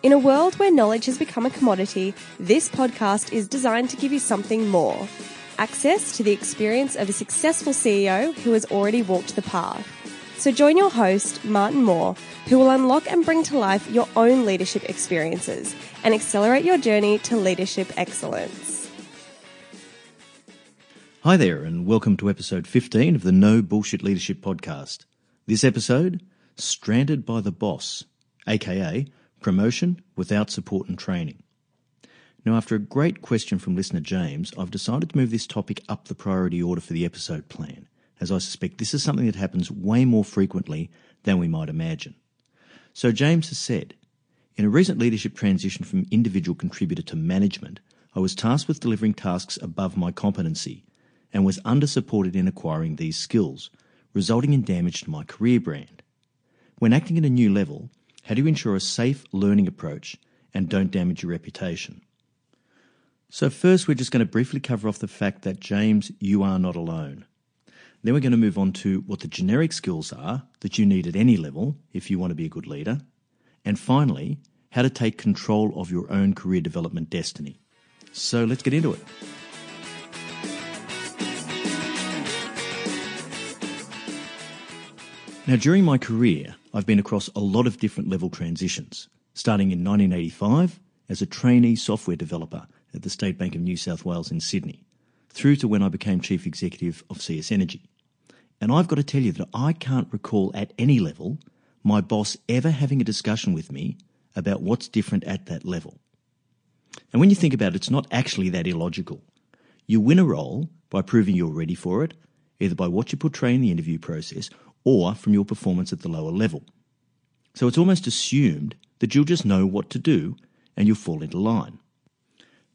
In a world where knowledge has become a commodity, this podcast is designed to give you something more access to the experience of a successful CEO who has already walked the path. So join your host, Martin Moore, who will unlock and bring to life your own leadership experiences and accelerate your journey to leadership excellence. Hi there, and welcome to episode 15 of the No Bullshit Leadership Podcast. This episode, Stranded by the Boss, aka Promotion without support and training. Now, after a great question from listener James, I've decided to move this topic up the priority order for the episode plan, as I suspect this is something that happens way more frequently than we might imagine. So, James has said, in a recent leadership transition from individual contributor to management, I was tasked with delivering tasks above my competency and was under supported in acquiring these skills, resulting in damage to my career brand. When acting at a new level, how do you ensure a safe learning approach and don't damage your reputation? So, first, we're just going to briefly cover off the fact that, James, you are not alone. Then we're going to move on to what the generic skills are that you need at any level if you want to be a good leader. And finally, how to take control of your own career development destiny. So, let's get into it. Now, during my career, I've been across a lot of different level transitions, starting in 1985 as a trainee software developer at the State Bank of New South Wales in Sydney, through to when I became Chief Executive of CS Energy. And I've got to tell you that I can't recall at any level my boss ever having a discussion with me about what's different at that level. And when you think about it, it's not actually that illogical. You win a role by proving you're ready for it, either by what you portray in the interview process or from your performance at the lower level. So it's almost assumed that you'll just know what to do and you'll fall into line.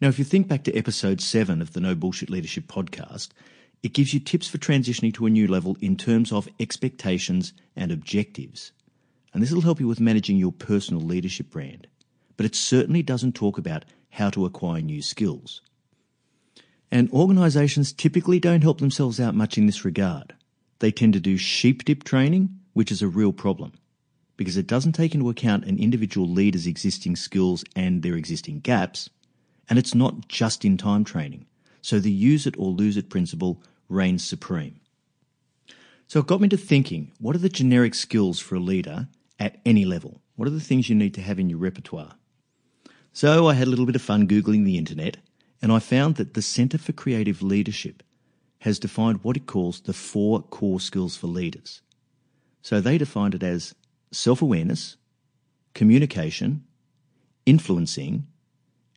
Now, if you think back to episode 7 of the No Bullshit Leadership podcast, It gives you tips for transitioning to a new level in terms of expectations and objectives. And this will help you with managing your personal leadership brand. But it certainly doesn't talk about how to acquire new skills. And organisations typically don't help themselves out much in this regard. They tend to do sheep dip training, which is a real problem because it doesn't take into account an individual leader's existing skills and their existing gaps, and it's not just in time training. So the use it or lose it principle reigns supreme. So it got me to thinking what are the generic skills for a leader at any level? What are the things you need to have in your repertoire? So I had a little bit of fun Googling the internet, and I found that the Centre for Creative Leadership has defined what it calls the four core skills for leaders. So they defined it as self awareness, communication, influencing,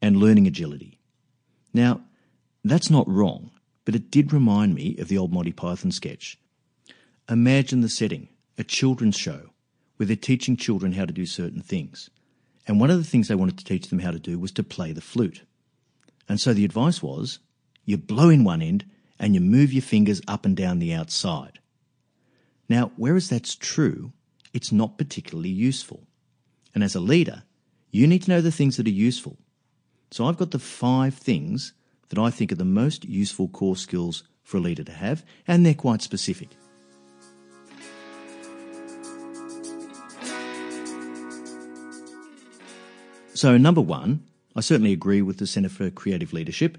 and learning agility. Now, that's not wrong, but it did remind me of the old Monty Python sketch. Imagine the setting a children's show where they're teaching children how to do certain things. And one of the things they wanted to teach them how to do was to play the flute. And so the advice was you blow in one end and you move your fingers up and down the outside. Now, whereas that's true, it's not particularly useful. And as a leader, you need to know the things that are useful. So I've got the five things that I think are the most useful core skills for a leader to have, and they're quite specific. So, number one, I certainly agree with the Centre for Creative Leadership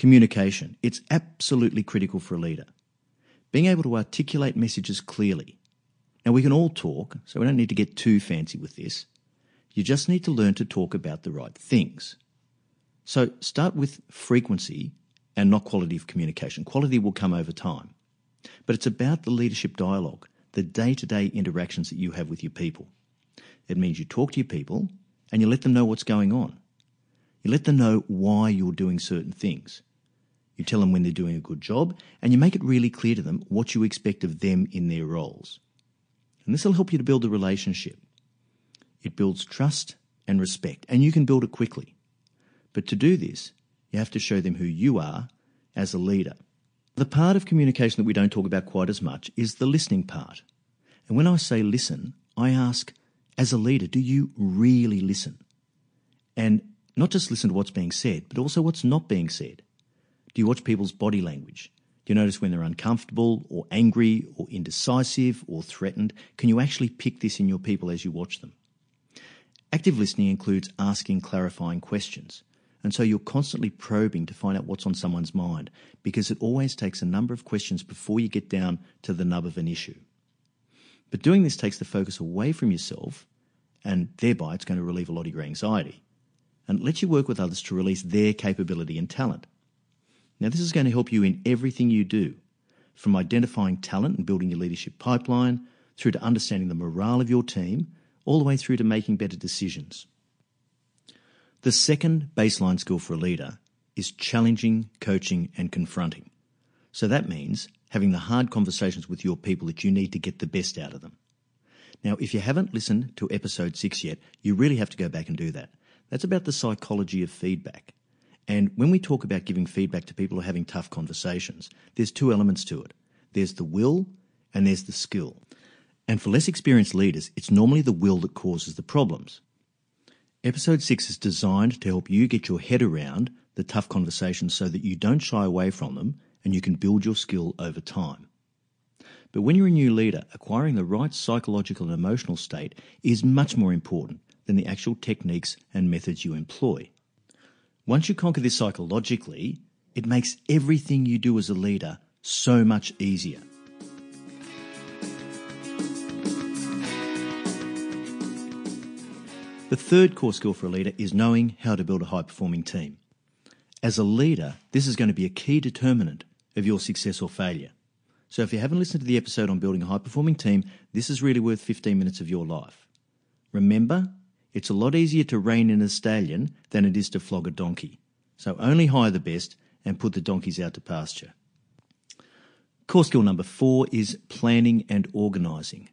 communication. It's absolutely critical for a leader. Being able to articulate messages clearly, now, we can all talk, so we don't need to get too fancy with this. You just need to learn to talk about the right things. So, start with frequency and not quality of communication. Quality will come over time. But it's about the leadership dialogue, the day to day interactions that you have with your people. It means you talk to your people and you let them know what's going on. You let them know why you're doing certain things. You tell them when they're doing a good job and you make it really clear to them what you expect of them in their roles. And this will help you to build a relationship. It builds trust and respect, and you can build it quickly. But to do this, you have to show them who you are as a leader. The part of communication that we don't talk about quite as much is the listening part. And when I say listen, I ask, as a leader, do you really listen? And not just listen to what's being said, but also what's not being said. Do you watch people's body language? Do you notice when they're uncomfortable or angry or indecisive or threatened? Can you actually pick this in your people as you watch them? Active listening includes asking clarifying questions. And so you're constantly probing to find out what's on someone's mind because it always takes a number of questions before you get down to the nub of an issue. But doing this takes the focus away from yourself, and thereby it's going to relieve a lot of your anxiety. And let you work with others to release their capability and talent. Now, this is going to help you in everything you do, from identifying talent and building your leadership pipeline, through to understanding the morale of your team, all the way through to making better decisions. The second baseline skill for a leader is challenging, coaching, and confronting. So that means having the hard conversations with your people that you need to get the best out of them. Now, if you haven't listened to episode six yet, you really have to go back and do that. That's about the psychology of feedback. And when we talk about giving feedback to people who are having tough conversations, there's two elements to it there's the will and there's the skill. And for less experienced leaders, it's normally the will that causes the problems. Episode 6 is designed to help you get your head around the tough conversations so that you don't shy away from them and you can build your skill over time. But when you're a new leader, acquiring the right psychological and emotional state is much more important than the actual techniques and methods you employ. Once you conquer this psychologically, it makes everything you do as a leader so much easier. The third core skill for a leader is knowing how to build a high performing team. As a leader, this is going to be a key determinant of your success or failure. So if you haven't listened to the episode on building a high performing team, this is really worth 15 minutes of your life. Remember, it's a lot easier to rein in a stallion than it is to flog a donkey. So only hire the best and put the donkeys out to pasture. Core skill number four is planning and organising.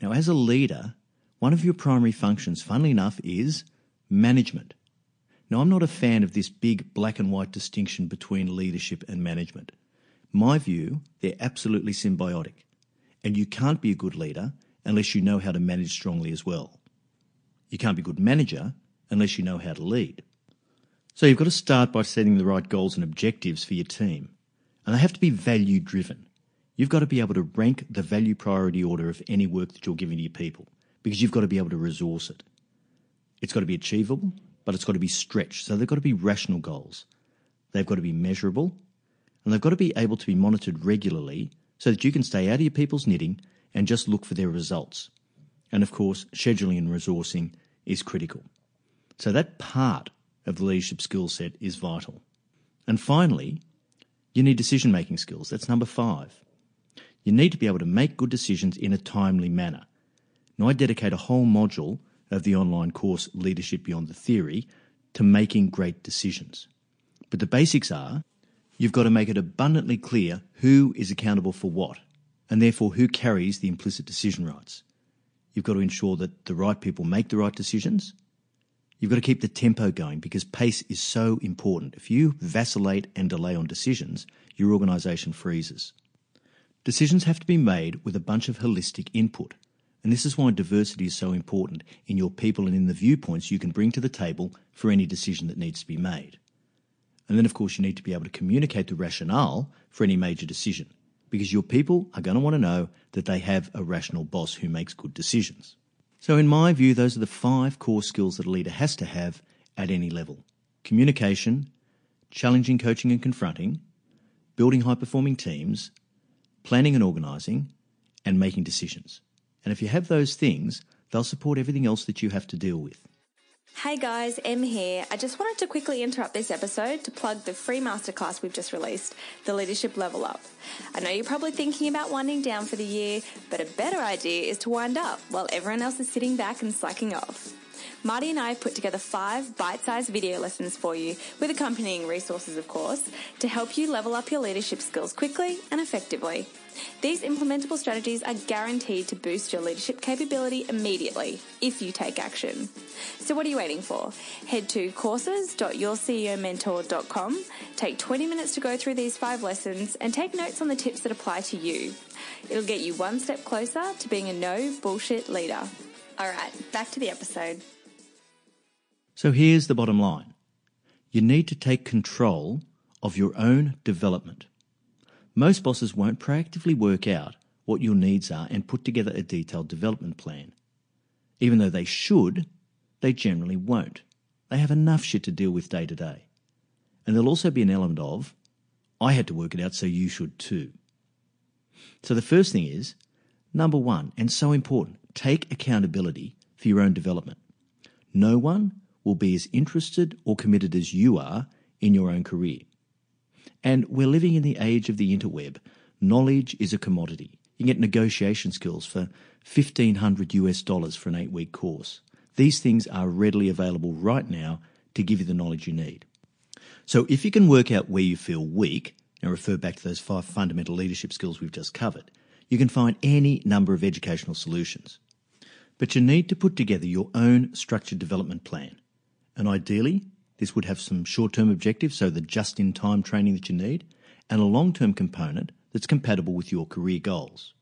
Now, as a leader, one of your primary functions, funnily enough, is management. Now, I'm not a fan of this big black and white distinction between leadership and management, My view, they're absolutely symbiotic. And you can't be a good leader unless you know how to manage strongly as well. You can't be a good manager unless you know how to lead. So you've got to start by setting the right goals and objectives for your team. And they have to be value driven. You've got to be able to rank the value priority order of any work that you're giving to your people because you've got to be able to resource it. It's got to be achievable, but it's got to be stretched. So they've got to be rational goals. They've got to be measurable, and they've got to be able to be monitored regularly so that you can stay out of your people's knitting and just look for their results. And of course, scheduling and resourcing is critical. So that part of the leadership skill set is vital. And finally, you need decision making skills. That's number five. You need to be able to make good decisions in a timely manner. Now, I dedicate a whole module of the online course Leadership Beyond the Theory to making great decisions. But the basics are you've got to make it abundantly clear who is accountable for what, and therefore who carries the implicit decision rights. You've got to ensure that the right people make the right decisions. You've got to keep the tempo going because pace is so important. If you vacillate and delay on decisions, your organisation freezes. Decisions have to be made with a bunch of holistic input. And this is why diversity is so important in your people and in the viewpoints you can bring to the table for any decision that needs to be made. And then, of course, you need to be able to communicate the rationale for any major decision because your people are going to want to know that they have a rational boss who makes good decisions. So, in my view, those are the five core skills that a leader has to have at any level communication, challenging, coaching, and confronting, building high performing teams, planning and organising, and making decisions. And if you have those things, they'll support everything else that you have to deal with. Hey guys, Em here. I just wanted to quickly interrupt this episode to plug the free masterclass we've just released, The Leadership Level Up. I know you're probably thinking about winding down for the year, but a better idea is to wind up while everyone else is sitting back and slacking off. Marty and I have put together five bite sized video lessons for you, with accompanying resources, of course, to help you level up your leadership skills quickly and effectively. These implementable strategies are guaranteed to boost your leadership capability immediately if you take action. So, what are you waiting for? Head to courses.yourceomentor.com, take 20 minutes to go through these five lessons, and take notes on the tips that apply to you. It'll get you one step closer to being a no bullshit leader. All right, back to the episode. So here's the bottom line you need to take control of your own development. Most bosses won't proactively work out what your needs are and put together a detailed development plan. Even though they should, they generally won't. They have enough shit to deal with day to day. And there'll also be an element of, I had to work it out, so you should too. So the first thing is, number one, and so important, take accountability for your own development. No one will be as interested or committed as you are in your own career. And we're living in the age of the interweb. Knowledge is a commodity. You can get negotiation skills for 1500 US dollars for an eight week course. These things are readily available right now to give you the knowledge you need. So if you can work out where you feel weak, and refer back to those five fundamental leadership skills we've just covered, you can find any number of educational solutions. But you need to put together your own structured development plan. And ideally, this would have some short term objectives, so the just in time training that you need, and a long term component that's compatible with your career goals.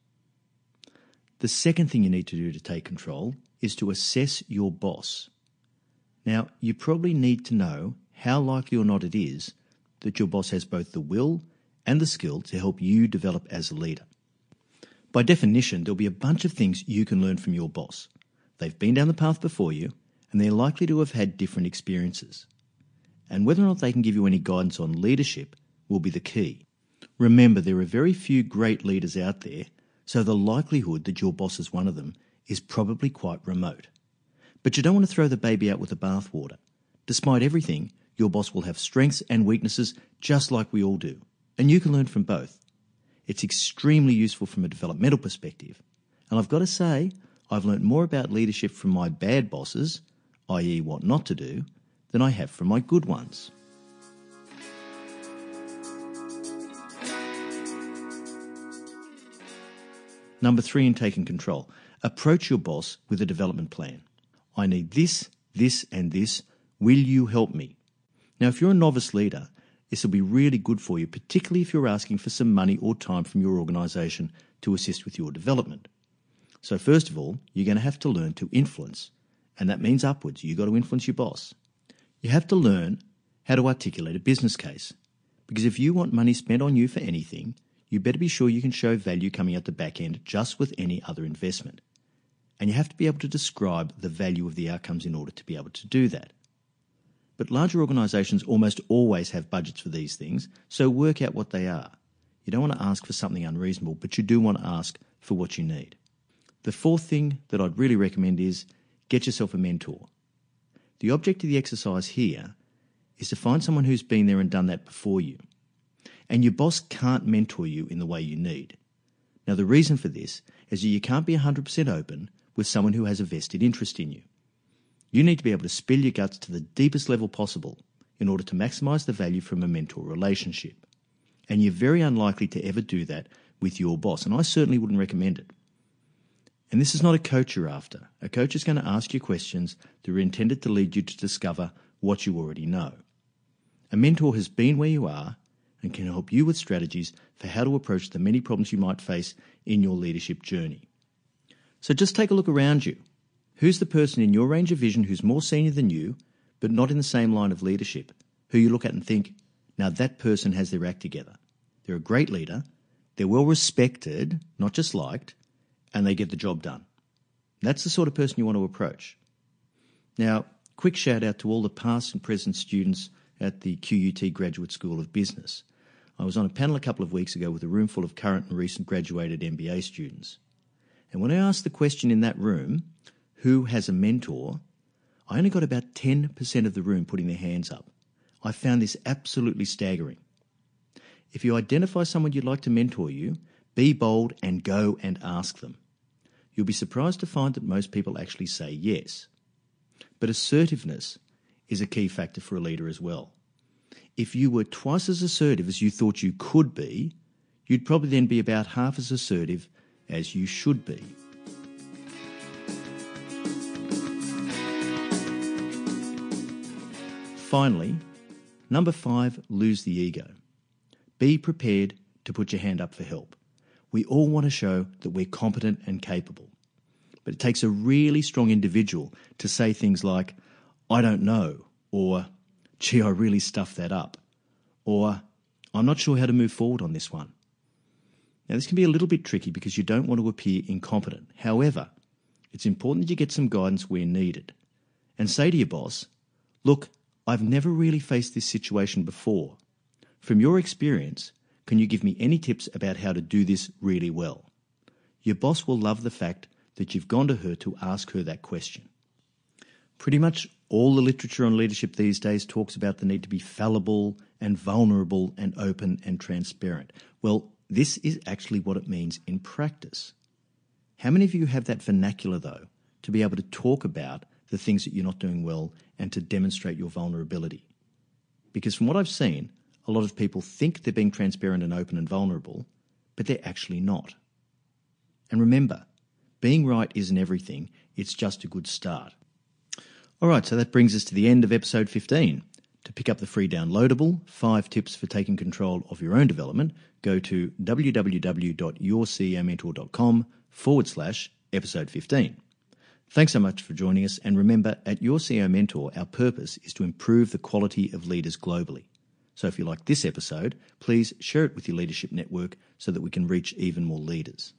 The second thing you need to do to take control is to assess your boss. Now, you probably need to know how likely or not it is that your boss has both the will and the skill to help you develop as a leader. By definition, there'll be a bunch of things you can learn from your boss. They've been down the path before you, and they're likely to have had different experiences. And whether or not they can give you any guidance on leadership will be the key. Remember, there are very few great leaders out there, so the likelihood that your boss is one of them is probably quite remote. But you don't want to throw the baby out with the bathwater. Despite everything, your boss will have strengths and weaknesses just like we all do, and you can learn from both. It's extremely useful from a developmental perspective. And I've got to say, I've learnt more about leadership from my bad bosses i.e., what not to do, than I have from my good ones. Number three in taking control approach your boss with a development plan. I need this, this, and this. Will you help me? Now, if you're a novice leader, This will be really good for you, particularly if you're asking for some money or time from your organisation to assist with your development. So, first of all, you're going to have to learn to influence, and that means upwards. You've got to influence your boss. You have to learn how to articulate a business case, because if you want money spent on you for anything, you better be sure you can show value coming out the back end just with any other investment. And you have to be able to describe the value of the outcomes in order to be able to do that. But larger organisations almost always have budgets for these things, so work out what they are. You don't want to ask for something unreasonable, but you do want to ask for what you need. The fourth thing that I'd really recommend is get yourself a mentor. The object of the exercise here is to find someone who's been there and done that before you. And your boss can't mentor you in the way you need. Now, the reason for this is that you can't be 100% open with someone who has a vested interest in you. You need to be able to spill your guts to the deepest level possible in order to maximize the value from a mentor relationship. And you're very unlikely to ever do that with your boss, and I certainly wouldn't recommend it. And this is not a coach you're after. A coach is going to ask you questions that are intended to lead you to discover what you already know. A mentor has been where you are and can help you with strategies for how to approach the many problems you might face in your leadership journey. So just take a look around you. Who's the person in your range of vision who's more senior than you, but not in the same line of leadership, who you look at and think, now that person has their act together. They're a great leader, they're well respected, not just liked, and they get the job done. That's the sort of person you want to approach. Now, quick shout out to all the past and present students at the QUT Graduate School of Business. I was on a panel a couple of weeks ago with a room full of current and recent graduated MBA students. And when I asked the question in that room, who has a mentor, I only got about 10% of the room putting their hands up. I found this absolutely staggering. If you identify someone you'd like to mentor you, be bold and go and ask them. You'll be surprised to find that most people actually say yes. But assertiveness is a key factor for a leader as well. If you were twice as assertive as you thought you could be, you'd probably then be about half as assertive as you should be. Finally, number five, lose the ego. Be prepared to put your hand up for help. We all want to show that we're competent and capable. But it takes a really strong individual to say things like, I don't know, or gee, I really stuffed that up, or I'm not sure how to move forward on this one. Now, this can be a little bit tricky because you don't want to appear incompetent. However, it's important that you get some guidance where needed and say to your boss, Look, I've never really faced this situation before. From your experience, can you give me any tips about how to do this really well? Your boss will love the fact that you've gone to her to ask her that question. Pretty much all the literature on leadership these days talks about the need to be fallible and vulnerable and open and transparent. Well, this is actually what it means in practice. How many of you have that vernacular, though, to be able to talk about the things that you're not doing well and to demonstrate your vulnerability? Because from what I've seen, a lot of people think they're being transparent and open and vulnerable, but they're actually not. And remember, being right isn't everything, it's just a good start. All right, so that brings us to the end of episode 15. To pick up the free downloadable, five tips for taking control of your own development, go to www.yourceomentor.com forward slash episode 15. Thanks so much for joining us, and remember, at Your CEO Mentor, our purpose is to improve the quality of leaders globally. So if you like this episode, please share it with your leadership network so that we can reach even more leaders.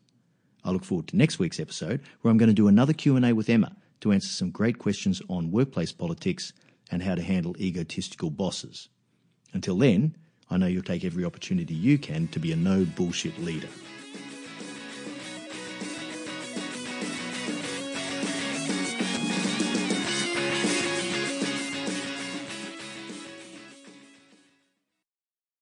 I look forward to next week's episode where I'm going to do another Q&A with Emma to answer some great questions on workplace politics and how to handle egotistical bosses. Until then, I know you'll take every opportunity you can to be a no bullshit leader.